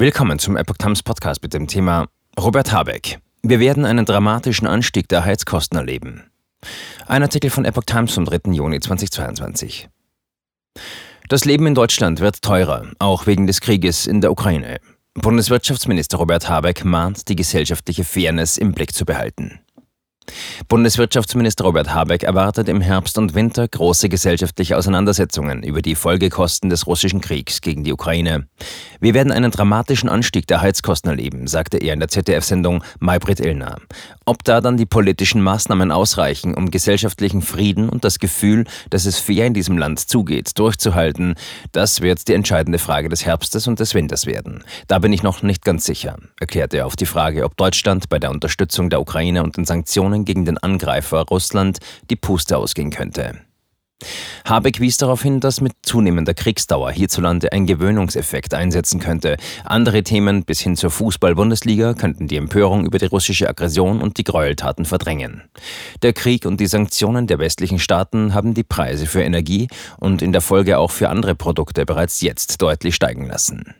Willkommen zum Epoch Times Podcast mit dem Thema Robert Habeck. Wir werden einen dramatischen Anstieg der Heizkosten erleben. Ein Artikel von Epoch Times vom 3. Juni 2022. Das Leben in Deutschland wird teurer, auch wegen des Krieges in der Ukraine. Bundeswirtschaftsminister Robert Habeck mahnt, die gesellschaftliche Fairness im Blick zu behalten. Bundeswirtschaftsminister Robert Habeck erwartet im Herbst und Winter große gesellschaftliche Auseinandersetzungen über die Folgekosten des russischen Kriegs gegen die Ukraine. Wir werden einen dramatischen Anstieg der Heizkosten erleben, sagte er in der ZDF-Sendung Maybrit Illner. Ob da dann die politischen Maßnahmen ausreichen, um gesellschaftlichen Frieden und das Gefühl, dass es fair in diesem Land zugeht, durchzuhalten, das wird die entscheidende Frage des Herbstes und des Winters werden. Da bin ich noch nicht ganz sicher, erklärte er auf die Frage, ob Deutschland bei der Unterstützung der Ukraine und den Sanktionen gegen den Angreifer Russland die Puste ausgehen könnte. Habeck wies darauf hin, dass mit zunehmender Kriegsdauer hierzulande ein Gewöhnungseffekt einsetzen könnte. Andere Themen bis hin zur Fußball-Bundesliga könnten die Empörung über die russische Aggression und die Gräueltaten verdrängen. Der Krieg und die Sanktionen der westlichen Staaten haben die Preise für Energie und in der Folge auch für andere Produkte bereits jetzt deutlich steigen lassen.